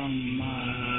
สัมมา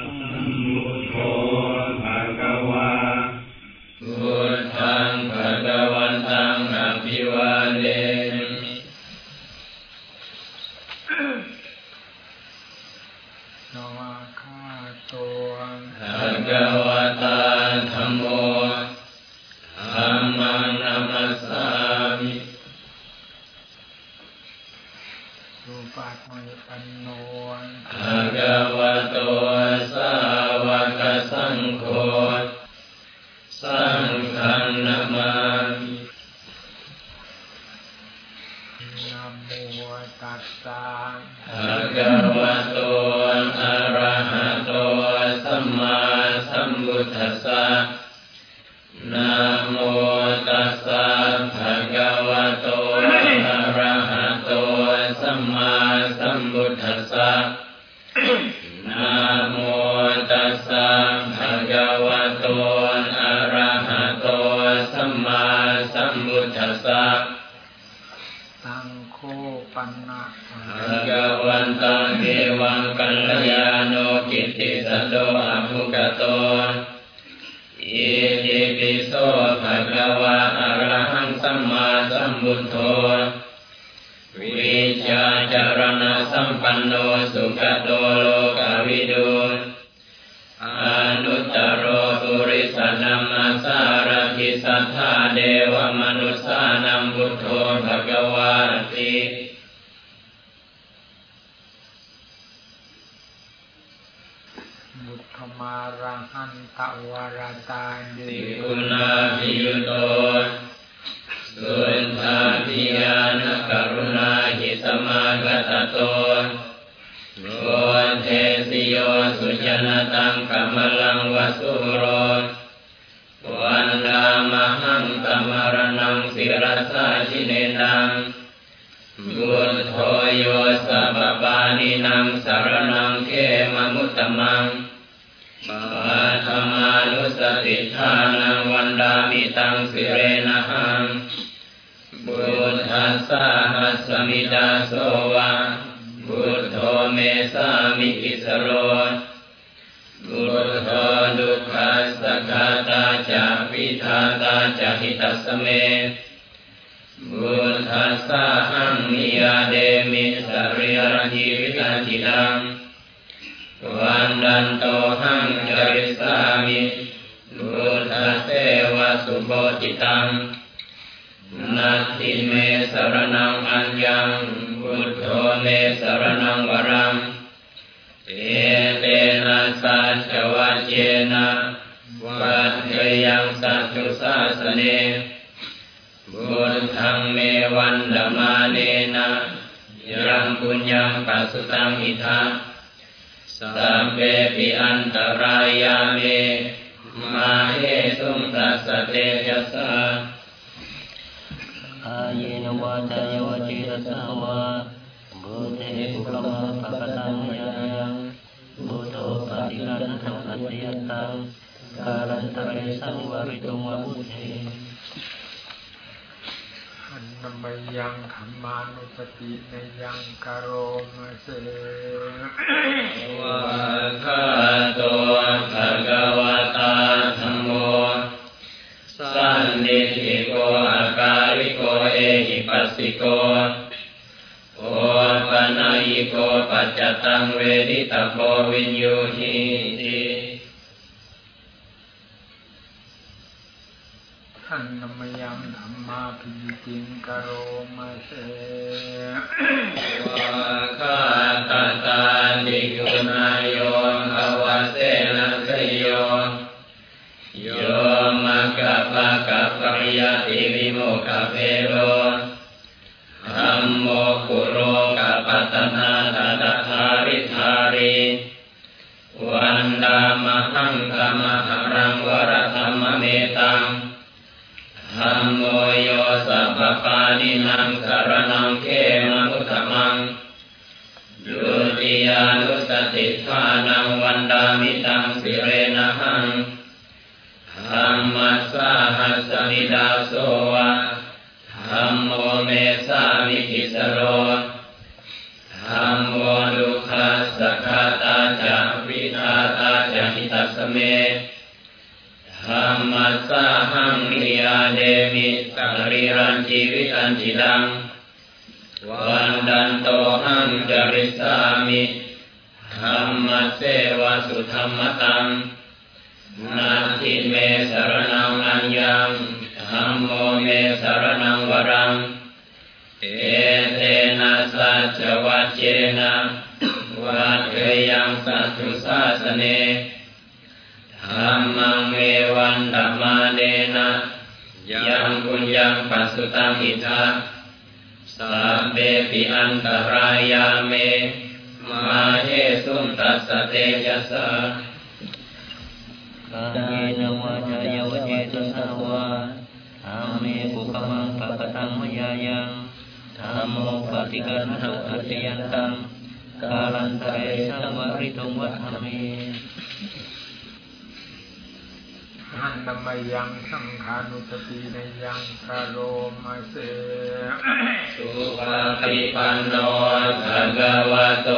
พุทโธวิชาจารณะสัมปันโนสุขโตโลกวิดูอนุตตรปุริสนัมมาสารทิสัทธาเดวมนุสานัมพุทโธภะคะวาติบุตมารัหันตวรตาดิคุณาภิยุโต โตโกเทสิโยสุจนะตังกัมลังวสุโรวันดามหังตมรณังศิรสาชินนังบุตโธโยสัพปานินังสารนังเขมมุตตมังปัทมานุสติทานังวันดามิตังสิเรนะหังบุตทัสสะหัสมิดาโสวะบุตโธ เมสามิกิสโรบุตโธดุขัสสะคาตาจาปิทาตาจาหิตัสเมบุตทัสสะหังนิยาเดมิสริยรจีวิตาจิตังวันดันโตหังจริสามิบุตตเสวะสุโบจิตังนาทิเมสรนังอัญญัง บุตโธเมสรนังวรังเอเตนะสัจวัจเจนะวัดเทยังสัจจุสาสเนบุตทังเมวันดมาเนนะยังปุญญังปัสสุตังอิทาสัมเปปิอันตรายาเมมาเหสุงตัสสเตยัสสะ อาเยนวาจายวจิรสาวาบุเทภุกมาปะกตังยายังบุโตปฏิรันตังอัตยตังกาลันตะเรสังวริตุงวะบุเทอันนมยังขมานุสติในยังกโรมเสวะคาโตภะคะวะตา โกโอปนัยโกปัจจตังเวดิตโพวินยูหิติขันนมยังธรรมาพิจิงกโรมาเสวะคาตาตานิกุณา ನಂತ นชีวิตันจิดังวันดันโตหังจริสามิธรรมเสวะสุธรรมตังนาทิเมสรนังอัญญังธรรมโมเมสรนังวรัง เอเตนะสัจวัจเจนะวัดเกยังสัตุสาสเนธรรมังเมวันดัมมาเนนะ ยังปุญญังปัสสุตังอิทาสัพเปปิอันตรายาเม มาเทสุนตัสสะเตยัสสะกายนวาจายวเจตสาวาอาเมกุขมังปะกตังมยายังธรรมโมปฏิกันหังอัจยันตังกาลันตเรสังวริตุงวัฏเม หันนมยังสังขานุสตินยังคาโรมาเสสุปฏิปันโนภะคะวะโต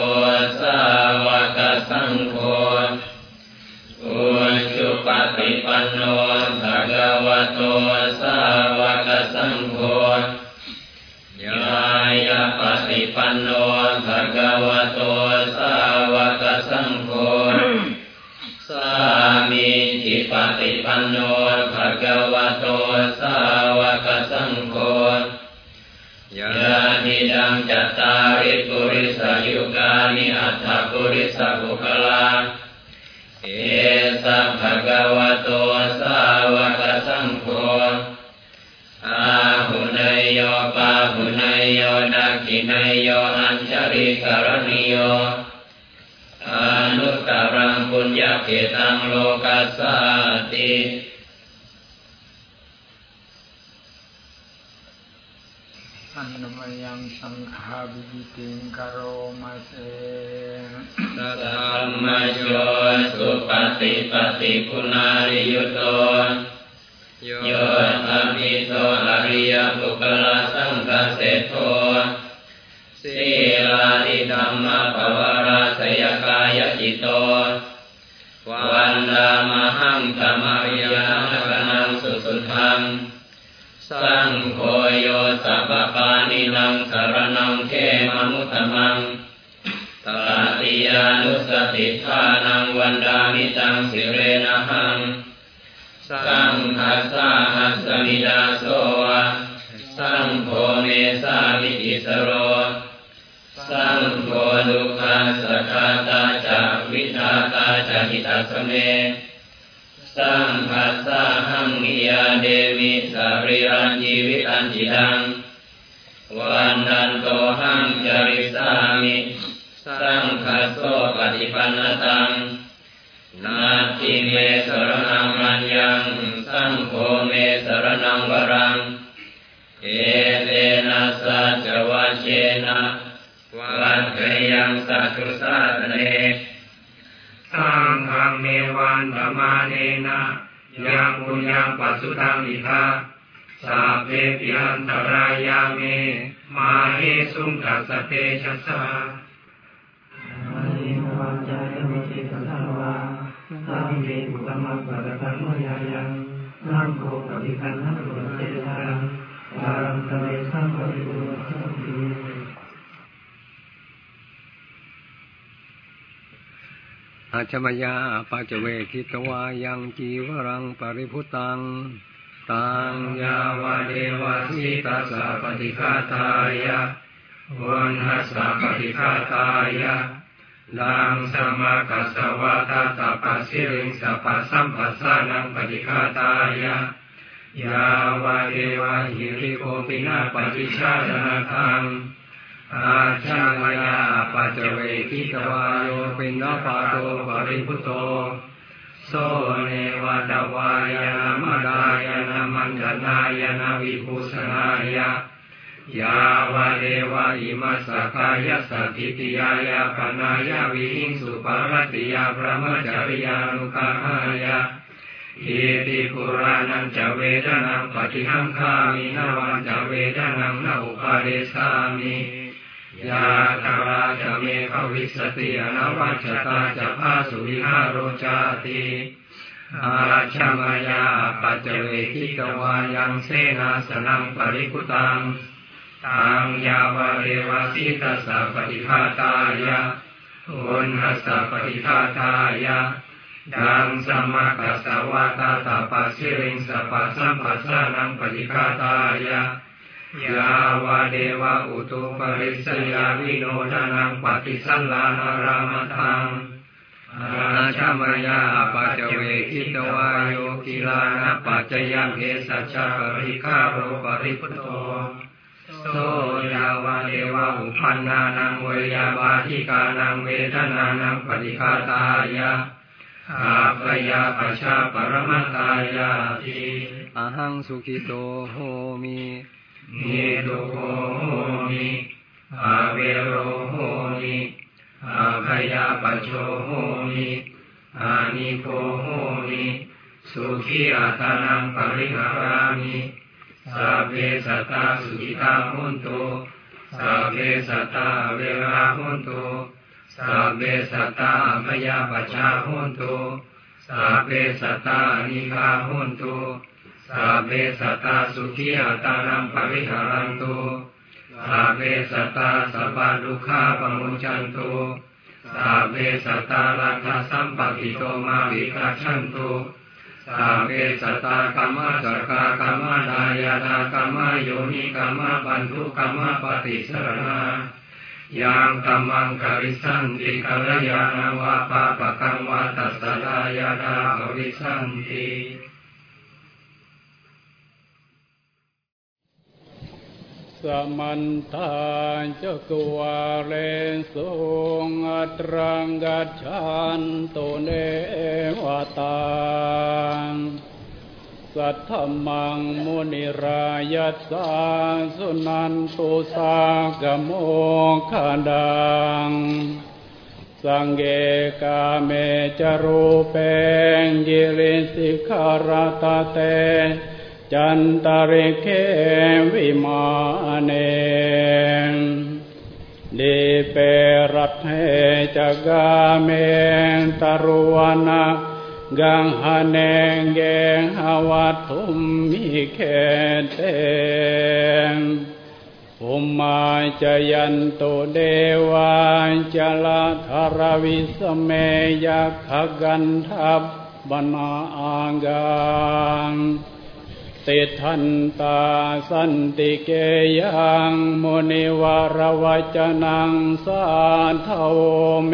สาวกสังโฆอุชุปฏิปันโนภะคะวะโตสาวกสังโฆยายาปฏิปันโนภะคะวะโตสาว โนภะคะวะโตสาวกสังโฆยานิดังจัตตาริปุริสยุกานิอัตถปุริสบุคลาเอสัภะคะวะโตสาวกสังโฆอาหุเนยโยปาหุเนยโยนักขิเนยโยอัญชริกรณิโย นุตตรังปุญญเกตังโลกัสสาติอันนมยังสังฆาบิจิติงกโรมาเสสัทธรรมโยสุปฏิปฏิคุณาริยุตโตโยธรรมิโตอริยบุคลาสังฆเสโทสีลานิธรรมป จิตโตวันดามหังธรรมยานกนังสุสุทังสังโฆโยสัพปานินังสารนังเทมมุตตมังตติยานุสติทานังวันดามิตังสิเรนะหัง สังคัสสาหัสมิดาโสวะสังโฆเมสามิอิสโร สังโฆดุขัสสคาตา หิตาสเมสังคัสสะหังนิยาเดมิสาริรันจีวิตันจิดังวันดันโตหังจริสามิสังคัสโสปฏิปันนตังนาทิเมสรนังมัญญังสังโฆเมสรนังวรังเอเตนะสัจวัชเชนะวัดเกยังสัตุสาเน เมวันธรรมาเนนะยังปุญญังปัสสุตังอิทาสัพเพปิอันตรายาเม มาเฮสุงกัสเตชัสะอานิวัจายวเจตสาวาสัมเมกุขมังปะกตังมยายังนังโกปฏิกันหังตุเตตังกาลันตเรสังวริตุงวัฏเม อาชมยาปัจเวคิตวายังจีวรังปริพุตัง ตังยาวเดวาสิตัสสะปฏิฆาตายะวันหัสสะปฏิฆาตายะดังสมากัสสวะตาตาปัสสิริงสัพสัมปัสสานังปฏิฆาตายะยาวเดวะหิริโกปินาปฏิชาดนาทัง อาชังมยาปัจเจเวคิตวายโยปินนปาโตปริพุโตโสเนวตวายานามดายานามันดนายานาวิภูสนายะยาวะเดวะอิมัสกายสติติยายาปนายาวิหิงสุปารติยาพระมจริยานุกาหายะอิติปุรานังจะเวทนังปฏิหังคามินวันจะเวทนังนาอุปาเดสามิ ยาตาราจะเมฆวิสติอนาวัชตาจะพาสุวิหารโรจาติอาราชมายาปัจเจเวทิกวายังเสนาสนังปริคุตังตังยาวเรวสิตาสะปฏิฆาตายะอุณหัสสะปฏิฆาตายะดังสมัคสวาตาตาปัสสิริงสัพพสัมปัสสานังปฏิฆาตายะ ยาวาเดวะอุตุปริสยาวิโนทนังปฏิสัลลานารามทังอาชามายาปัจเวคิตวายโยกิลานะปัจยังเกสัจจปริคาโรปริพุตโตโสยาวาเดวะอุปันนานังเวยาบาทิกานังเวทนานังปฏิฆาตายะอาปยาปชาปรมตายาติอหังสุขิโตโหมิ นิตุโหมิอาเวโรโหมิอาพยาปโชโหมิอานิโคโหมิสุขีอัตานังปริหารามิสัพเพสัตตาสุขิตาหุนตุสัพเพสัตตาเวราหุนตุสัพเพสัตตา อัพยาปัชฌา โหนตุสัพเพสัตตา อะนีฆา โหนตุ สัพเพสัตตาสุขีอัตตานัง ปะริหะรันตุสัพเพสัตตาสัพพะทุกขา ปะมุจจันตุสัพเพสัตตาลัทธะสัมปัตติโตมาวิคัจฉันตุสัพเพสัตตากัมมัสสะกากัมมะทายาทากัมมะโยนิกัมมะพันธุกัมมะปะฏิสะระณายังกรรมังกริสันติกัลยาณวะปะปะกังวะตัสสะลายาดาภวิสันติ สมันทานเจกวาเรนสงอัตรังกัจฉันตุเนวตาสัทธมังมุนิรายัสสะ สุณันตุสัคคะโมกขะทังสัคเค กาเม จะ รูเป คิริสิขะระตะเฏ จันตะลิกเข วิมาเน ทีเปรัฏเฐ จะ คาเม ตะรุวะนะคะหะเน เคหะวัตถุมหิ เขตเต ภุมมา จายันตุเทวา ชะละถะละวิสะเมยักขะคันธัพพะนาคา ติฏฐันตาสันติเกยังมุนิวะระวะจะนังสาทโวเม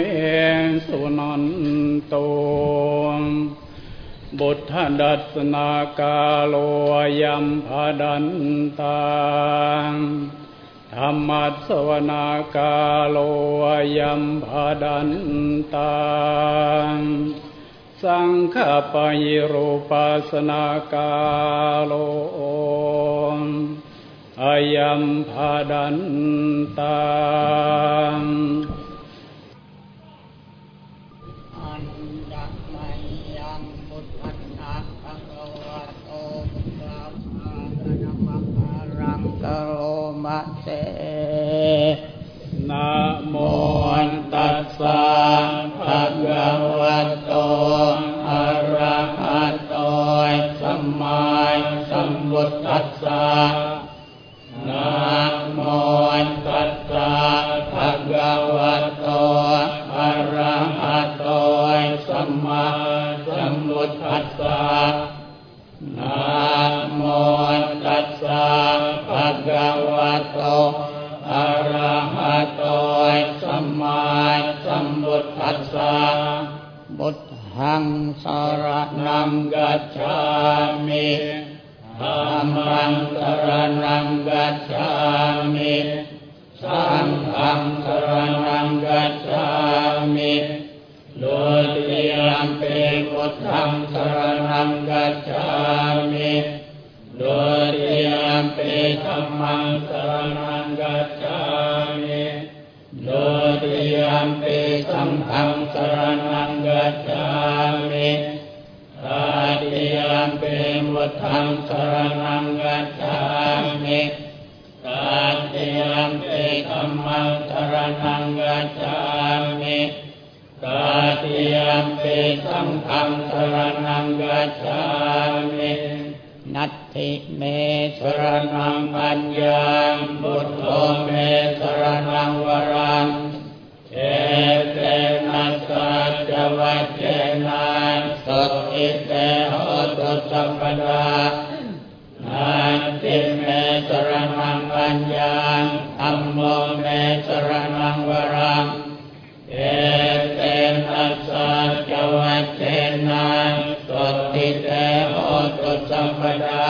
สุนันโตบุตธดัสนากาโลยัมพดันตังธรรมัสวนากาโลยัมพดันตัง สังฆปยิรูปัสนากาโลอายัมพดันตัง อันดักไมยังพุทธัสสะภะคะวะโตพุทธัสสะนะมะอารังกโรมะเส นะโมตัสสะภะคะวะโตอะระหะโตสัมมาสัมพุทธัสสะนะโมตัสสะภะคะวะโตอะระหะโตสัมมาสัมพุทธัสสะ สัมพุทธัสสะบุตหังสารนังกัจฉามิธัมมังสรนังกัจฉามิสังฆังสารนังกัจฉามิโดยเตียมเปพุทธังสารนังกัจฉามิโดยเตียมเปธรรมังสรนังกัจฉา มเปสังฆังสรนังกัจฉามิตาตียามเปมุทังสรนังกัจฉามิตาติยามปิธรรมังสรณังกัจฉามิตาติยามปิสังฆังสรณังกัจฉามินัตถิเมสรณังปัญญาบุตโธเมสรณังวรัง เอเตนะสัจวัจเจนะสดอิเตโหตุสัมปดานันติเมสรณังปัญญาธัมโมเมสรณังวรังเอเตนะสัจวัจเจนะสดอิเตโหตุสัมปดา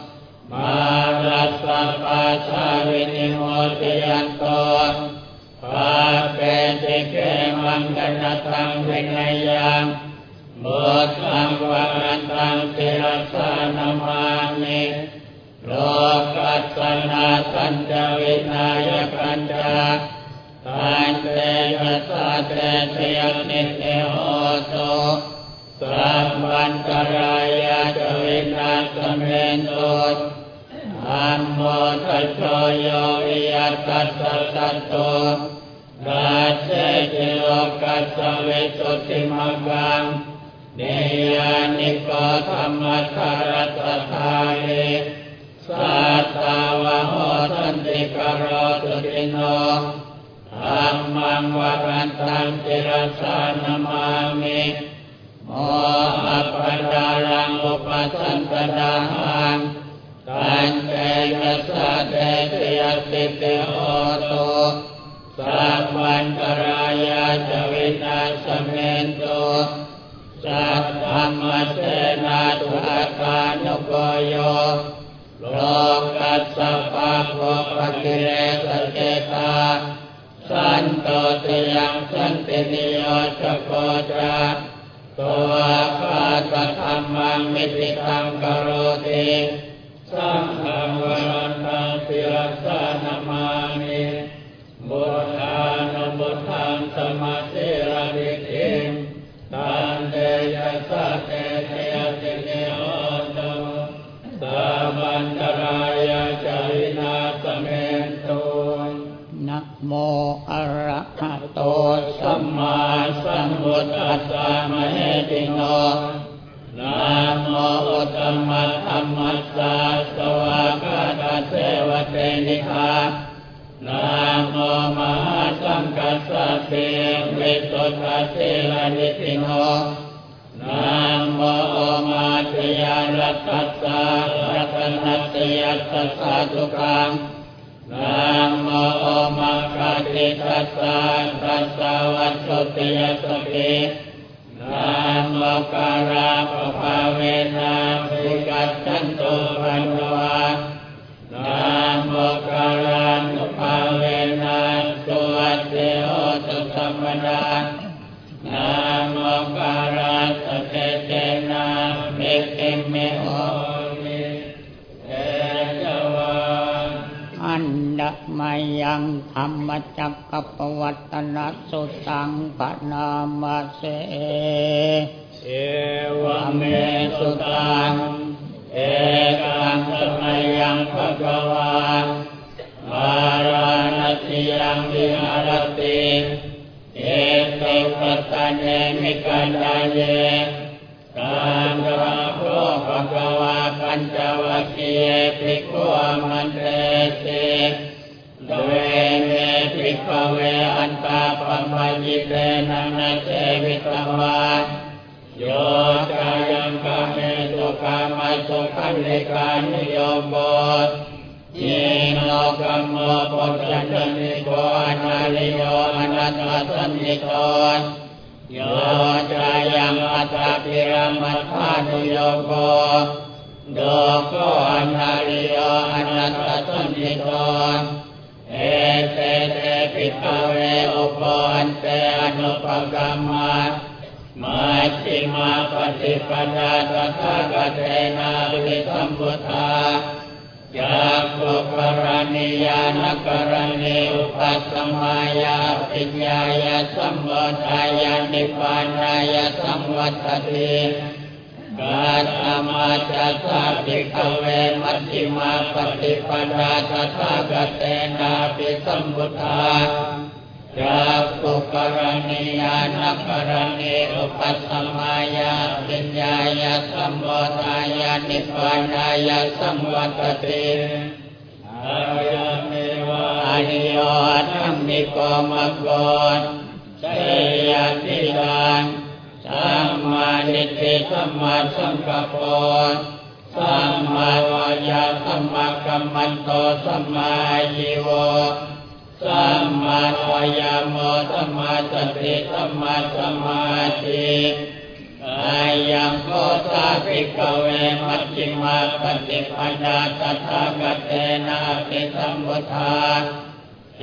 มารัสสะปาชาวินิโมทยันโตปาเปติเกมังกนตังวินัยยังบุตังวะกันตังติรสานามามิโลกัสสนาสัญจวินายกันจา ตันเตยัสสะเตเตยนิเตโหตุสัมปันตรายาจวินาสเมนตุ อัมโมทัจโชโยวิยตัสสะตัตโตราเชจิโลกัสสเวสุติมกังเนยานิโกธรรมคารตถาลิสัตตาวะโหตันติกโรตุติโนธรรมังวรันตังติรสานามามิโมหะปดารังอุปสันตดาหัง ตันเตยัสสะเตเตยสิเตโอโตสัพวันตรายาจวินาสเมนโตสัทธรรมเสนาทุอาคานุโกโยโลกัสสะปะโภปะกิเลสเจตาสันโตเตยังสันตินิโยจโกจาตัวปาตธรรมังมิติตังกโรติ ตัสสะมะเหติโนนะโมอุตตมะธัมมัสสะสวากาตเสวะเตนิคานะโมมหาสังกัสสะเตวิสุทธาเสลานิติโนนะโมโอมาตยารัตตัสสะรัตนัตยัสสะสาธุกัง นะโมโอมังคติทัสสะทัสสะวัตถุติยสตินะโมการาปภาเวนะภิกัจจันตุปันวาน ยังธรรมจักกัปวัตนสุตังปนามาเสเอวเมสุตัง เอกังสมยยังภะคะวามาราณสียังวิหารติเอติปัตตเนมิกันดาเยการกราโภภะคะวาปัญจวัคคียภิกขุมันเตสิ โดยเมภิกเวอันตาปมัญญิเตนะนะเจวิตวาโยกายังกาเมสุขามาสุขันลิกานิโยโบยิโนกัมโมปุจจันนิโกอนาลิโยอนัตตสันนิโกโยจายังอัตตาปิรามัทธานุโยโกโดโกอนาลิโยอนัตตสันนิโก เอเตเตปิภิกเวอุปนเตอนุปกรรมามัชฌิมาปฏิปทาตถาคตเนะปิสัมพุทธาจากุปรณิยานกรณีอุปัสมายาปิญญายสัมโมทายานิพานายาสัมวัตติ กาตมาจัสสะภิกเวมัชฌิมาปฏิปทาตถาคตเตนะปิสัมพุทธาจากุปรณิยานกรณีอุปัสมายาปิญญายาสัมโมทายานิพพานายาสัมวัตติอายาเมวะอนิโยธรรมิโกมโกเชยติดัง สัมมานิติสัมมาสังกัปปะสัมมาวายาสัมมากัมมันโตสัมมายิโวสัมมาวายาโมสัมมาสติสัมมาสมาธิอายังโกสาภิกเวมัชฌิมาปฏิปทาตถาคตเตนะปิสัมพุทา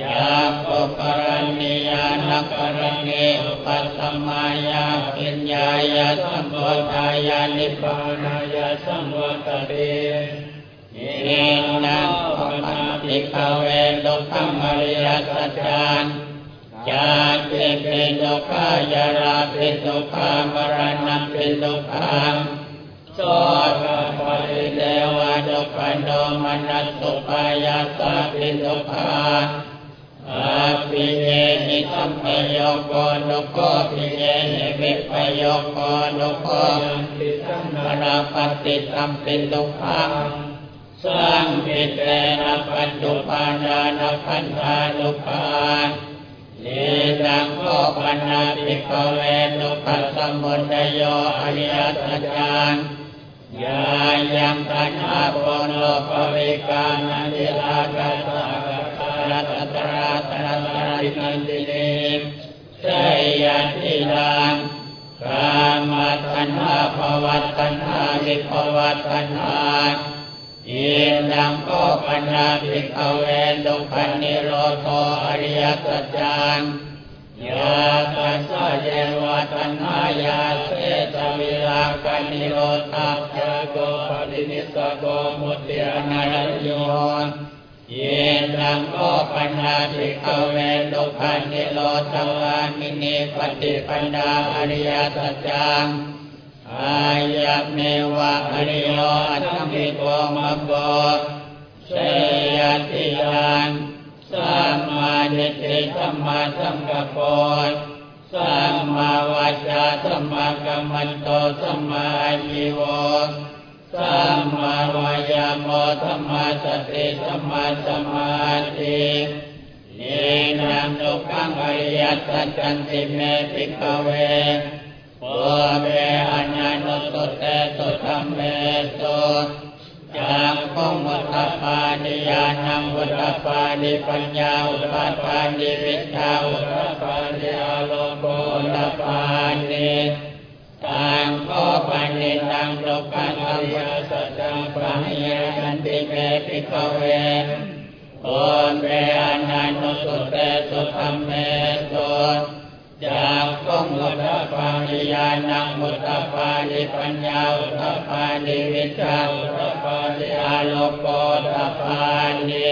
จากุปรณิยานกรณีอุปสมายาปิญญายาสัมโพธายานิพานายาสัมวัตติเอนังปมาติกเวดุขังอริยสัจจานจากเกเป็นดุขายาราเป็นดุขามรณะเป็นดุขังโสกปริเดวะดุขันโดมนัสสุปายาสาเป็นดุขา อาปิเยนิสัมปโยโกนุโกปิเยนิวิปโยโกนุโกมนาปฏิสัมปิตุขังสังปิเตนะปัจจุปานานะพันธานุภานเนตังโกปนาภิกเวนุปัสสมุทโยอริยสัจจังยายังตัณหาโพโนภวิกานันติลากาสา ราตระตระนันติเนสยติลังกามตัณหาภวัตตัณหาวิภวัตตัณหาอินังโกปัญญาภิกขเวนดุขันนิโรธอริยสัจจังยาตัสเยวะตัณหายาเสตวิลาคันิโรธาภะโกปรินิสโกมุตติอนาลโย เยนังโกปัญญาภิกขเวดุขันนิโรธวามินีปฏิปันดาอริยสัจจังอายะเมวะอริโยอัตมิโกมะโกเชยติยังสัมมานิติสัมมาสังกัปปสัมมาวาจาสัมมากัมมันโตสัมมาอิโว สัมมาวายาโมสัมมสติสัมมาสมาธิเนนังนุขังอริยสัจจันติเมภิกขะเว ปุพเพ อะนะนุสสุเตสุธัมเมสุจักขุง อุทะปาทิ ญาณัง อุทะปาทิปัญญาอุทะปาทิวิชชาอุทะปาทิ อาโลโกอุทะปาทิ ตังโข ปะนิทัง ทุกขัง อะริยะสัจจังปะริญเญยยันติเมภิกขะเว ปุพเพ อะนะนุสสุเตสุธัมเมสุจักขุง อุทะปาทิ ญาณัง อุทะปาทิปัญญาอุทะปาทิวิชชาอุทะปาทิอาโลโก อุทะปาทิ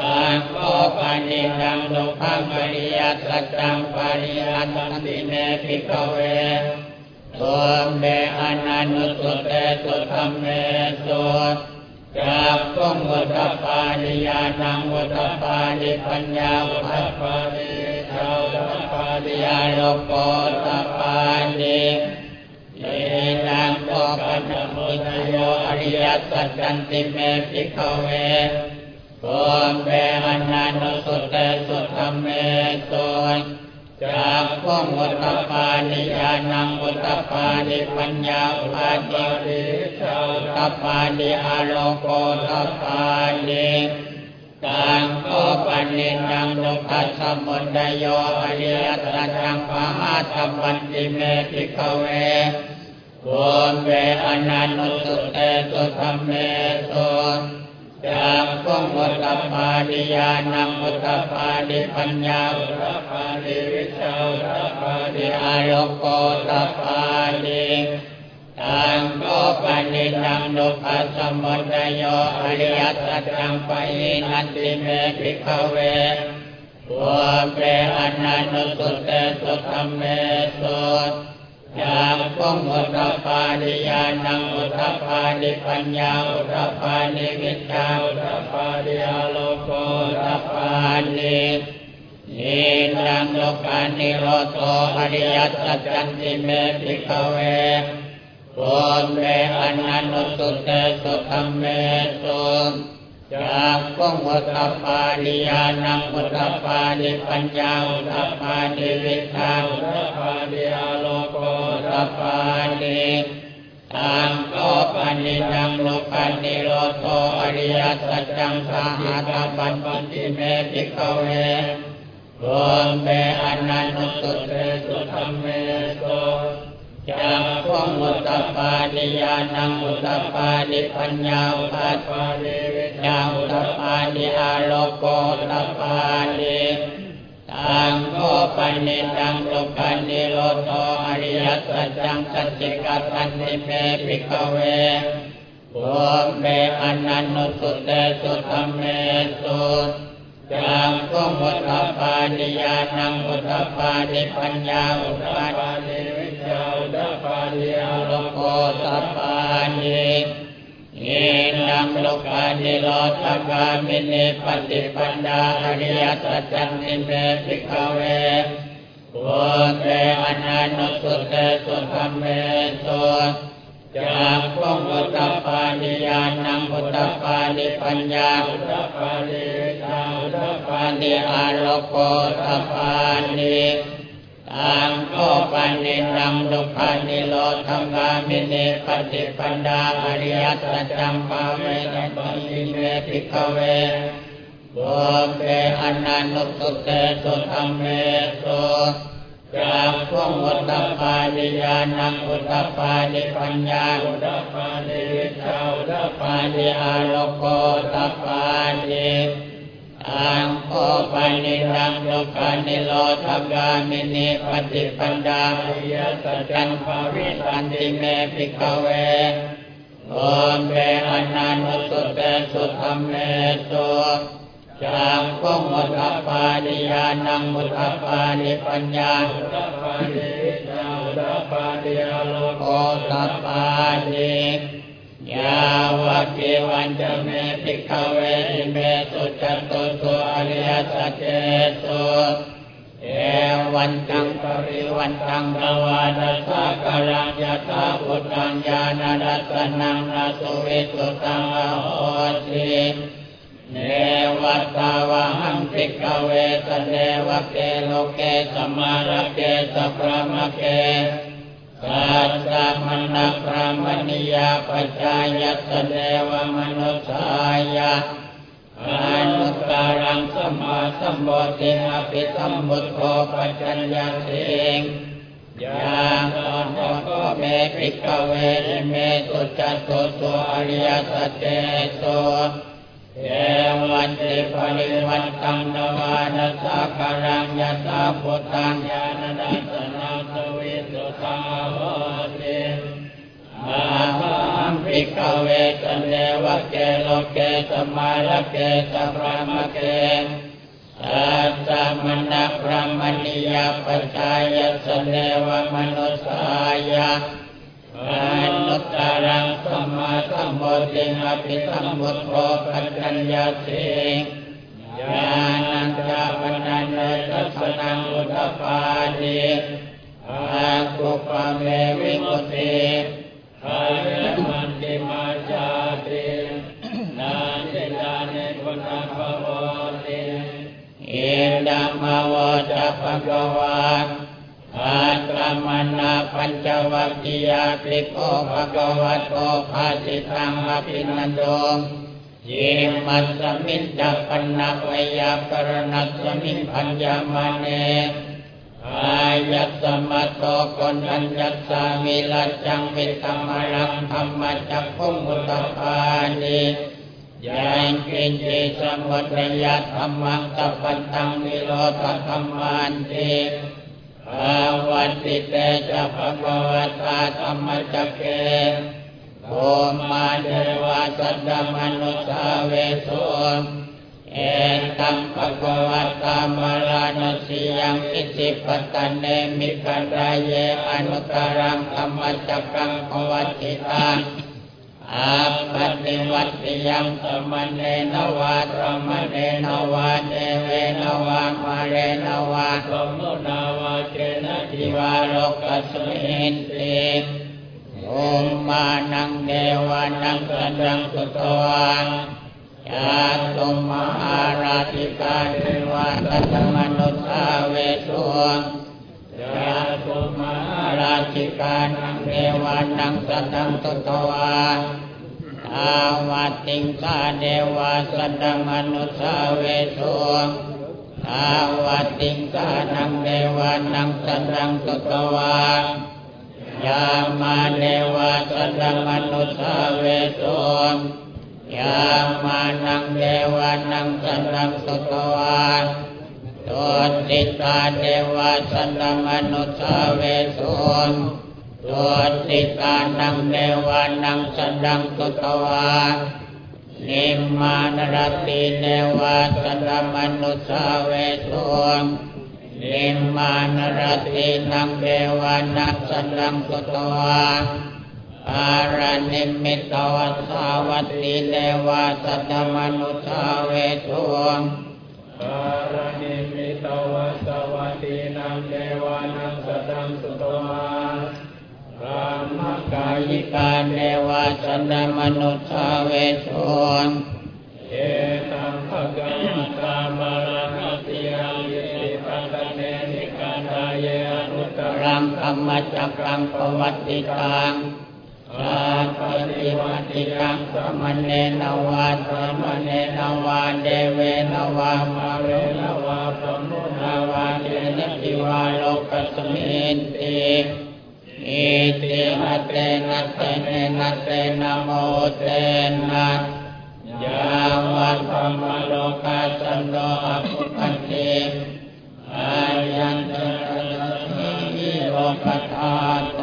ตังโข ปะนิทัง ทุกขัง อะริยะสัจจัง ปะริญญาตันติเมภิกขะเว ปุพเพ อะนะนุสสุเตสุธัมเมตุจากพงวัตปานิยานังวัตปานิปัญญาอุตปานิชาอุตปานิอาโลโกตปานิเยนังโกปัญมุตโยอริยสัจจันติเมภิกขเวโกเมอนันตุเตสุธรรมเมตุ จากพงวัตปานิยานังวัตปานิปัญญาอุปาวิชชาอุทะปาทิอาโลโก อุทะปาทิตังโข ปะนิทัง ทุกขะสะมุทะโย อะริยะสัจจังปะหาตัพพันติเมภิกขะเว ปุพเพ อะนะนุสสุเตสุธัมเมสุ จักขุงอุทะปาทิ ญาณังอุทะปาทิปัญญาอุทะปาทิวิชชาอุทะปาทิอาโลโกอุตปาดิตังโกปนิตังนุปัสสมุทโยอริยสัจจังปะหินันติเมภิกขเวตัวเปรอนันตุสุเตสุธรรมเมสุ จากพงอุตตปาดิยานังอุตตปาดิปัญญาอุตตปาดิวิชาอุตตปาดิอาโลโกอุตตปาดินิรังโลกานิโรโตอริยสัจจันติเมภิกขเวโอมเมอนันตุเตสุธรรมเมสุ จักขุงอุทะปาทิ ญาณังอุทะปาทิปัญญาอุทะปาทิวิชชาอุทะปาทิอาโลโกอุทะปาทิตังโข ปะนิทัง ทุกขะนิโรโธ อะริยะสัจจัง สัจฉิกาตัพพันติเมภิกขะเว ปุพเพ อะนะนุสสุเตสุธัมเมสุ จักขุงอุทะปาทิ ญาณังอุทะปาทิปัญญาอุทะปาทิวิชชาอุทะปาทิอาโลโกอุทะปาทิตังโข ปะนิทัง ทุกขะนิโรโธ อะริยะสัจจังสัจฉิกะตันติเมภิกขะเว ปุพเพ อะนะนุสสุเตสุธัมเมสุจักขุงอุทะปาทิ ญาณังอุทะปาทิปัญญาอุทะปาทิ อุทะปาทิอาโลโกอุทะปาทิ อิทัง ทุกขะนิโรธะคามินี ปะฏิปะทา อะริยะสัจจันติเมภิกขะเวปุพเพ อะนะนุสสุเตสุธัมเมสุจักขุงอุทะปาทิ ญาณังอุทะปาทิปัญญาอุทะปาทิวิชชาอุทะปาทิอาโลโกอุทะปาทิ ตังโข ปะนิทัง ทุกขะนิโรธะคามินี ปะฏิปะทา อะริยะสัจจัง ภาเวตัพพันติเมภิกขะเวปุพเพ อะนะนุสสุเตสุธัมเมสุจักขุงอุทะปาทิ ญาณังอุทะปาทิปัญญาอุทะปาทิวิชชาอุทะปาทิอาโลโกอุทะปาทิ ตังโข ปะนิทัง ทุกขะนิโรธะคามินี ปะฏิปะทา อะริยะสัจจังภาวิตันติเมภิกขะเวโอมเบอนันตุเตสุธรรมเมสุจากพงอุตตปาดิยานังอุตตปาดิปัญญาอุตตปาดิวิชาอุตตปาดิอโลโกตตปาดิ ยาวะเกวันจะเมภิกเวทิเมสุจัตุสุอริยสัจเจสุเอวันตังปริวันตังภวานัสสะกรังยะถาพุทธังญาณรัตนังนาสุวิสุตังอโหติเนวัตตาวะหังภิกเวสเนวะเกโลเกสมาระเกสพระมะเก สัจจมณพระมณียาปัจจายัสเนวมนุสายะอนุตตรังสมมาสมโพธิอภิสัมพุทโธปัจจัญญาเสงยามตอนอก็เมภิกขเวเมสุจตุสุอริยสัจเจโสเอวันติปริวันตังนวานัสสะกรังยะตาพุทธังญาณดัน ภิกขเวสเนวะเกโลเกสมาระเกสพระมะเกสัจจมณะพระมณียาปัจจายสเนวมนุสายะอนุตตรังสัมมาสัมโพธิอภิสัมพุทโธปัจจัญญาสิญาณัญจาปนันเนตัสนังอุตตปาดิอากุปะเมวิมุต ติหายมันติมาจาตินาจิตานิพุทธภวติอิดัมาวจะภะคะวาอาตมนาปัญจวัคคียาภิกภะวะโตภาสิตังอภินันโดเยมัสสมิจจปันนาวยากรณัสสมิพัญญามเน อายัสสมัตโตคนัญญัสสามิลัจังวิตมรังธรรมจักขุมุตตปานิยังกินจิสมุทยธรรมังกัปปันตังนิโรธธรรมันติภาวันติเตจะภะคะวตาธรรมจักเกโอมาเทวาสัตตมนุสาเวสุ เอตังภะคะวตามรานสิยังอิสิปตันเนมิกันดาเยอนุตตรังธรรมจักกังภวัติตังอาปฏิวัติยังสมณเณนวาตรมเณนวาเทเวนวามาเรนวาสมุนาวาเจนะทิวาโลกัสมินติโอมมานังเดวานังสันดังสุตวา จาตุมหาราธิกาเทวาตัตมนุสาเวสุจาตุมหาราธิกานังเทวานังสัตตังตุตวาอาวาติงสาเดวาสัตตมนุสาเวสุอาวาติงสานังเดวานังสัตตังตุตวายามาเดวาสัตตมนุสาเวสุ ยามานังเดวานังสัตตังตุตวาตุติตาเดวาสัตตมนุสาเวสุตุติตานังเดวานังสัตตังตุตวานิมมานรติเดวาสัตตมนุสาเวสุนิมมานรตินังเดวานังสัตตังตุตวา ปะระนิมมิตะวะสะวัตตี เทวาสัททะมะนุสสาเวสุง ปะระนิมมิตะวะสะวัตตีนังเทวานังสัททังสุตวาพรัหมะกายิกาเทวาสัททะมะนุสสาเวสุเอตัมภะคะวะตา พาราณะสิยัง อิสิปะตะเน มิคะทาเย อะนุตตะรังธัมมะจักกัง ปะวัตติตัง อัปปะฏิวัตติยัง สะมะเณนะ วา พราหมะเณนะ วาเทเวนะ วามาเรนะ วา พรัหมุนาวา เกนะจิวาโลกัสมินติอิติหะ เตนะ ขะเณนะ เตนะ มุหุตเตนะยาวะ พรัหมะโลกา สัทโท อัพภุคคัจฉิอะยัญจะ ทะสะสะหัสสี โลกะธาตุ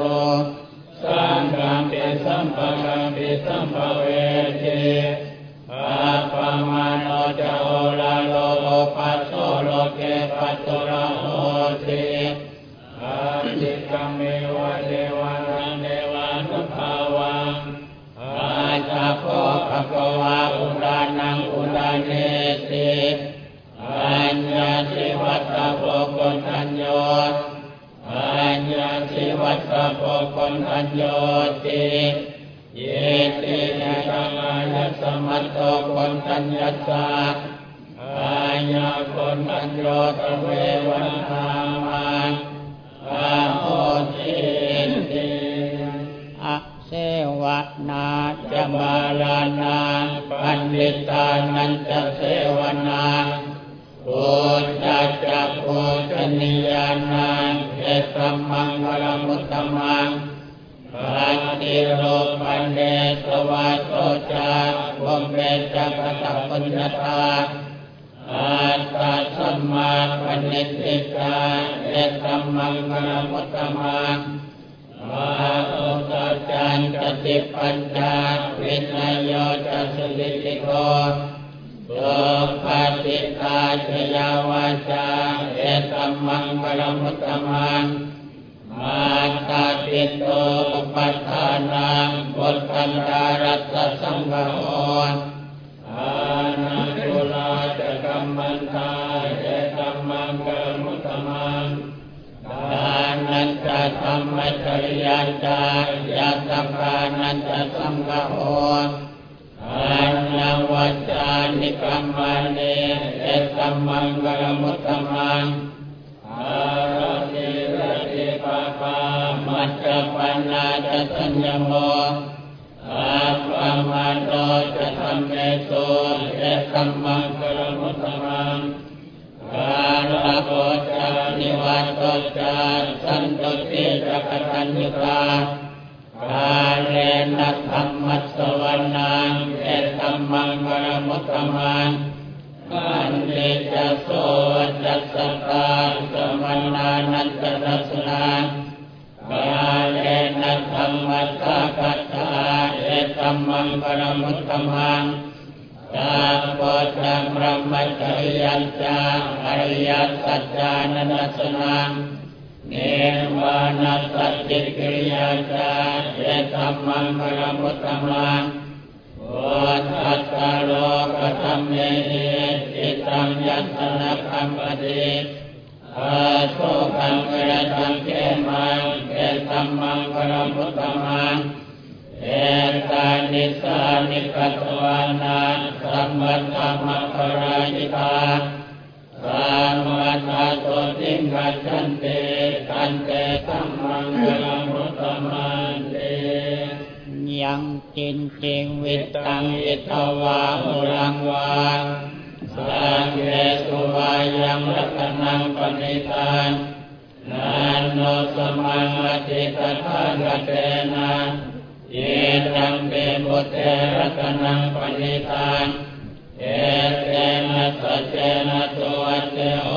สังกัมปิสัมปะกัมปิสัมปะเวธิ อัปปะมาโณ จะโอฬาโร โอภาโสโลเกปาตุระโหสิ อะติกกัมเมวะเทวา ธรรมจริยาจายาสัมปานันจะสังฆโออันนวัจจานิกรรมเนเอตัมมังกรมุตตมังอารติรติปะปามัจจปันนาจะสัญญโมอาปะมาโนจะธรรมเมโตเอตัมมังกรมุตตมัง กาลโกจานิวัตโตจาสันตุติจักตัญญุตากาเลนะธรรมัสสวนังเอตัมมังปรมุตตมังปันเตจะโสจัสตาสมนานันตรัสนังกาเลนะธรรมัสสะกัตตาเอตัมมังปรมุตตมัง ตาปะจังรมจริยัญจาอริยสัจจานันสนังเนวานัสสจิกิริยาจาเอตัมมังปรมุตตมังวัฏัตโลกธรรมเมหิจิตังยัตนะคัมปติอาโสกังเวรตังเขมังเอตัมมังปรมุตตมัง เอตานิสานิกัตวานาสัมมัตตมัคครายิตาสัมมัตตโตติงกัจฉันเตตันเตตัมมังปรมุตตมันเตยังจินจิงวิตังวิทวาหุรังวาสังเกสุวายังรัตนังปณิทานนานโนสมังอติตถาคเตนะ เยตังเปบุเตรัตนังปณิทานเอเตนะสัจเจนะตัวเตโอ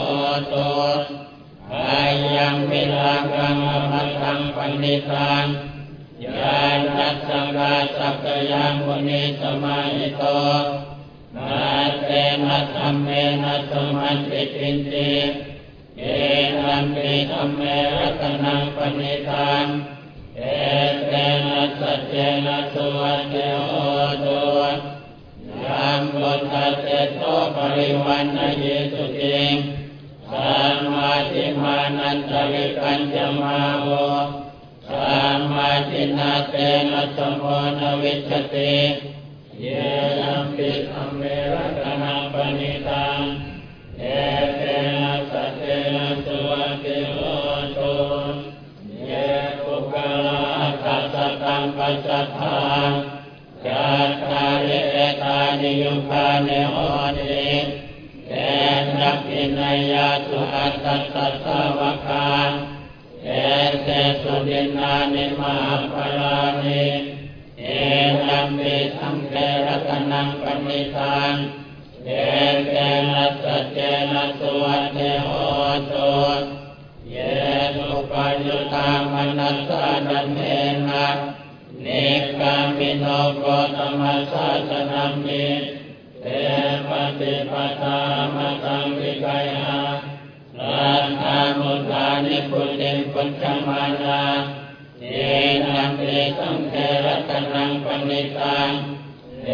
โตอายังวิลากังอภัตังปณิทานยานจัสสังกาสัพพยังมุนิสมาหิโตนาเตนะธรรมเมนะสมันติปินติเอนัมปิธรรมเมรัตนังปณิธานเอ เตนะสัจเจนะสุวัตโอโตยัมบุตตะเตโตปริวันนเยสุติงสัมมาทิมานันตริกัญจมาโวสัมมาทินาเตนะสมโพนวิชติเยนัมปิธรรมเมรัตนังปณิตังเอ ตังปัสสัทธังจัตตาริเอตานิยุคาเนโหติเตนะปินัยาสุอัตตัสสะสาวกาเอเตสุดินานิมาปลานิเอตัมเปสังเกรตนังปณิทานเอเตนะสัจเจนะสุวัตเตโหตุ ปัญญตามนัสสะดันเทนะเนกามิโนโกตมัสสะนัมมิเตปฏิปทามตังวิกายาลันธามุทานิพุติปุจจมานาเยนัมเปสังเทรัตนังปณิตังเอ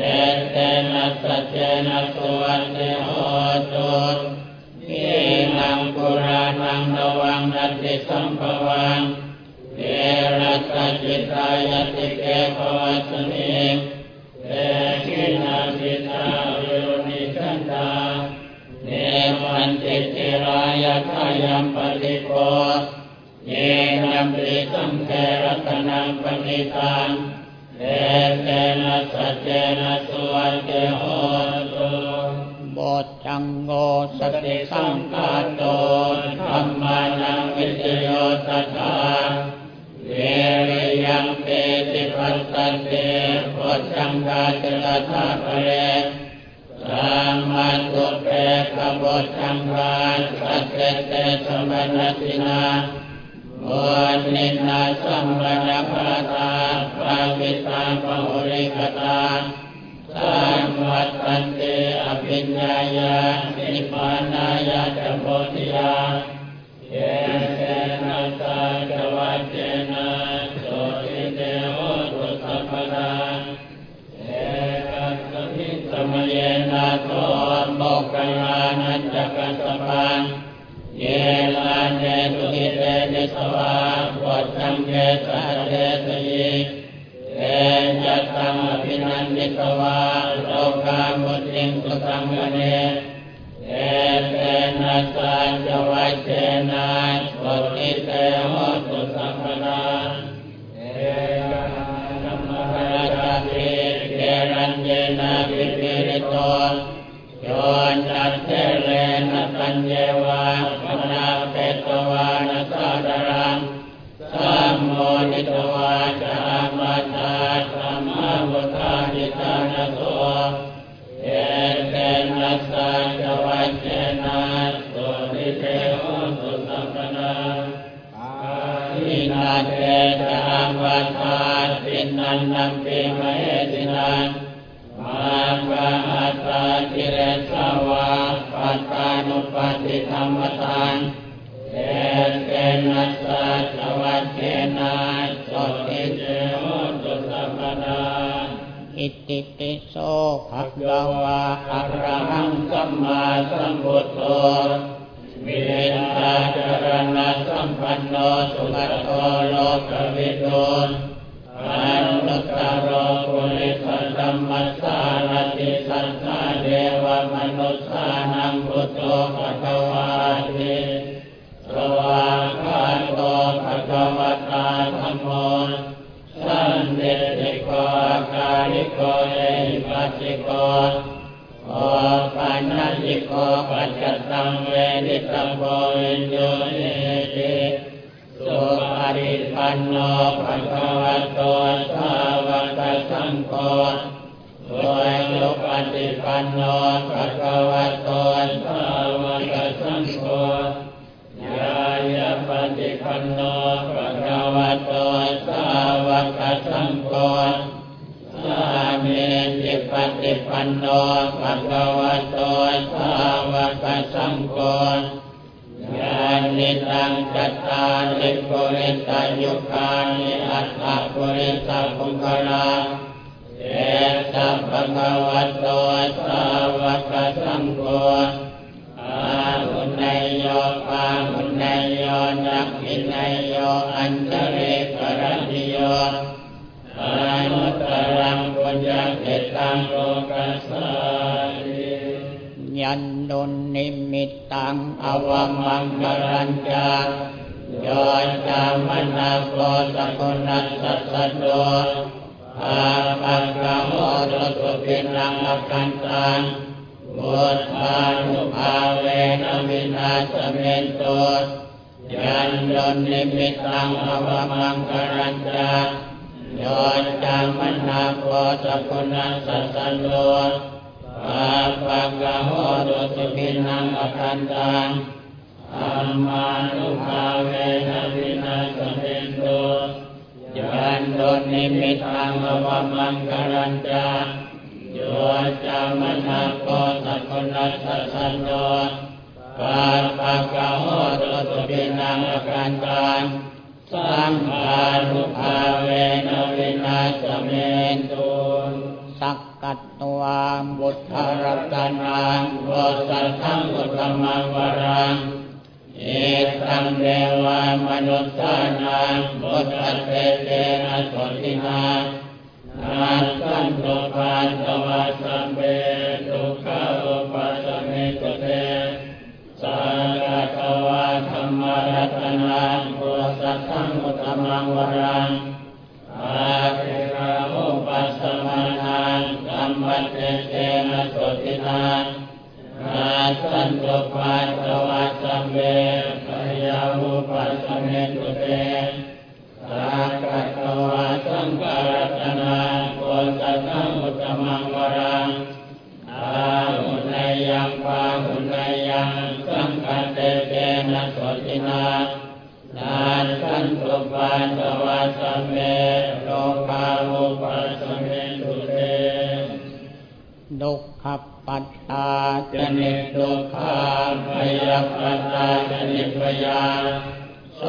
เตนะสเจนะสุวัตเตโหตุเยนัง ปุรานังนวังนัตติสัมภวังเอรัตจิตายติเกภวัสนิเอกินามิตาวิรุณิชันตาเนมันติติรายทายัมปฏิโกเยนัมปิสังเทรัตนังปณิตังเอเตนะสัจเจนะสุวัตเตโหตุ บทจังโงสติสังกาโตธรรมานังวิจโยตัสสะเวริยังเปติปัสสันเตปะจังกาจรตาภเรสัมมาตุเปกบทจังกาสัจเจเตสมณตินาวันนินาสัมปนาภาตาภาวิตาปะหุริกตาสัมวัตตันเต อภิญญายานิพานายาจะโพธิยาเยเตนะสาจวัจเจนะโสติเตโหตุสัพพะเอกัสมิง สะมะเยนาโถ โมคคัลลานัญจะ กัสสะปัง คิลาเน ทุกขิเต ทิสวาโพชฌังเค สัตตะ เทสะยิ เต จะ ตัง อะภินันทิตวา โรคามุจจิงสุตังขะเณ เอเตนะสัจจะวัชเชนะโสตถิเตโหตุสัพพะทาเอกัมมะราชาติเกรัญเยนะวิปิริโตโยนัตเทเลนะตัญเยวะมนาเปตวานะสาดารังสัมโมนิตวาจามวั สัสจวัจเจนะสุริเตโหสุสัมปนาอินาเตจังวัฏาตินันนัมปิมเหตินันมาปะอัตตากิเรสวะปัตตานุปฏิธรรมทานเตเกนัสสะจวัจเจนะสุริเตโห อิติปิโสภะคะวะอะระหังสัมมาสัมพุทโธวิเนตาจารณะสัมปันโนสุขโตโลกวิทูอนุตตรปุริสธัมมัสสารติสัทธาเดวมนุสสานังพุทโธภะคะวาติสวากาโตภะคะวตาธัมโม ริโกเอหิปัสสิโกโอปัญญิโกปัจจตังเวนิตังโกวินโยเนติสุปริปันโนภะคะวะโตสาวกสังโฆโดยสุปฏิปันโนภะคะวะโตสาวกสังโฆยายาปฏิปันโนภะคะวะโตสาวกสังโฆ สามีจิปฏิปันโนภะคะวะโตสาวกสังโฆญาณิตังจัตตาริปุริตายุคานิอัตถปุริสภุคลาเอตัภะคะวะโตสาวกสังโฆอาหุนายโยปาหุนายโยนักขินายโยอัญชริกรณิโย นุตตรังปุญญเกตังโลกัสสาริยันโดนนิมิตตังอวมังกรัญจาโยจามนาโกสกุณัสสะสโดอาปังกโหทุสสุปินัง อะกันตัง พุทธานุภาเวนะ วินาสะเมนตุ ยันทุนนิมิตตัง อะวะมังคะลัญจะ โยจามะนาโป สะกุณัสสะ สัทโท ปาปัคคะโห ทุสสุปินัง อะกันตังธัมมานุภาเวนะวินาสะเมนตุยันทุนนิมิตตัง อะวะมังคะลัญจะ โยจามะนาโป สะกุณัสสะสัทโท ปาปัคคะโห ทุสสุปินัง อะกันตัง สังฆานุภาเวนะ วินาสะเมนตุ สักกัตวา พุทธะระตะนังโอสะถัง อุตตะมัง วะรังเอตังเดวามนุสานังพุทธเตเตนะโสตินานาสันตุปาตวะสัมเบทุกขาอุปัสสมิตุเตสากะตวะธรรมรัตนัง สัทธังพุทธมังวรังอาภิราหุปัสสมานังสัมปัตเตเตนะโสตินานาสันตุปาตวะสัมเบปยาหุปัสสเมตุเตสากะตวะสังฆรัตนาโกสัทธังอุตตมังวรังอาหุนายยังปาหุนายยังสังฆเตเตนะโสตินา นานสันตุปาตวะสัมเมโลกาวุปัสสเมตุเตดุขปัตตาจนิทุกขาพยาปัตตาจนิพยาโส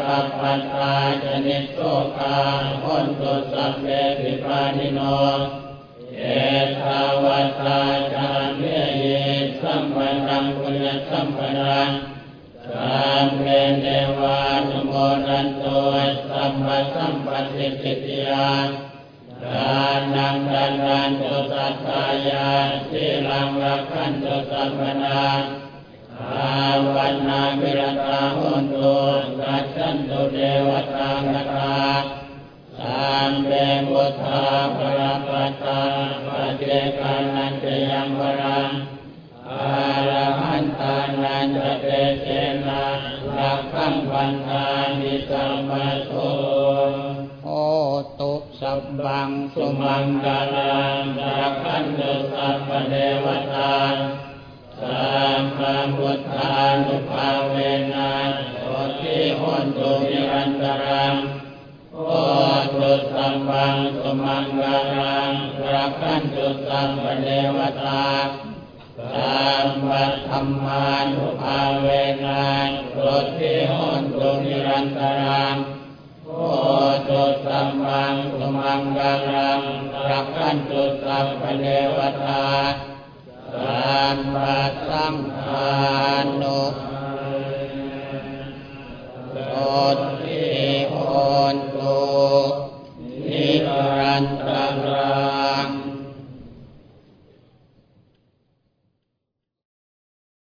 กปัตตาจนิโสกาหุนตุสัพเพปิปานิโนเอทาวตาจามเมเยสัมปันตังปุญญสัมปันัง สามเณเดวานุโมดันโตสัมมาสัมปติสิทธิยาทานังดันดันตุสัตตายาสิลังรักขันตุสัมปนาอาวันนาวิรตาหุนตุสัจจันตุเดวตาคตาสามเดบุทธาปรปัตตาปเจกานันเตยังวรังอาระหันตานันจะเตเจนะรักขังวันทานิสัมมาโตโอตุสัพบังสุมังกาลังรักขันตุสัพพเทวตาสัมมาพุทธานุภาเวนะโอทิหนตุนิรันตรังโอตุสัมบังสุมังกาลังรักขันตุสัมปเดวตา ตามวัตธรรมานุภาเวงานโรติหอนตุนิรันตรังโอตุสัมมังสุมังกัลังรักขันตุสัพเนวตาสามวัตสังขานุโรติหอนตุนิรันตรัง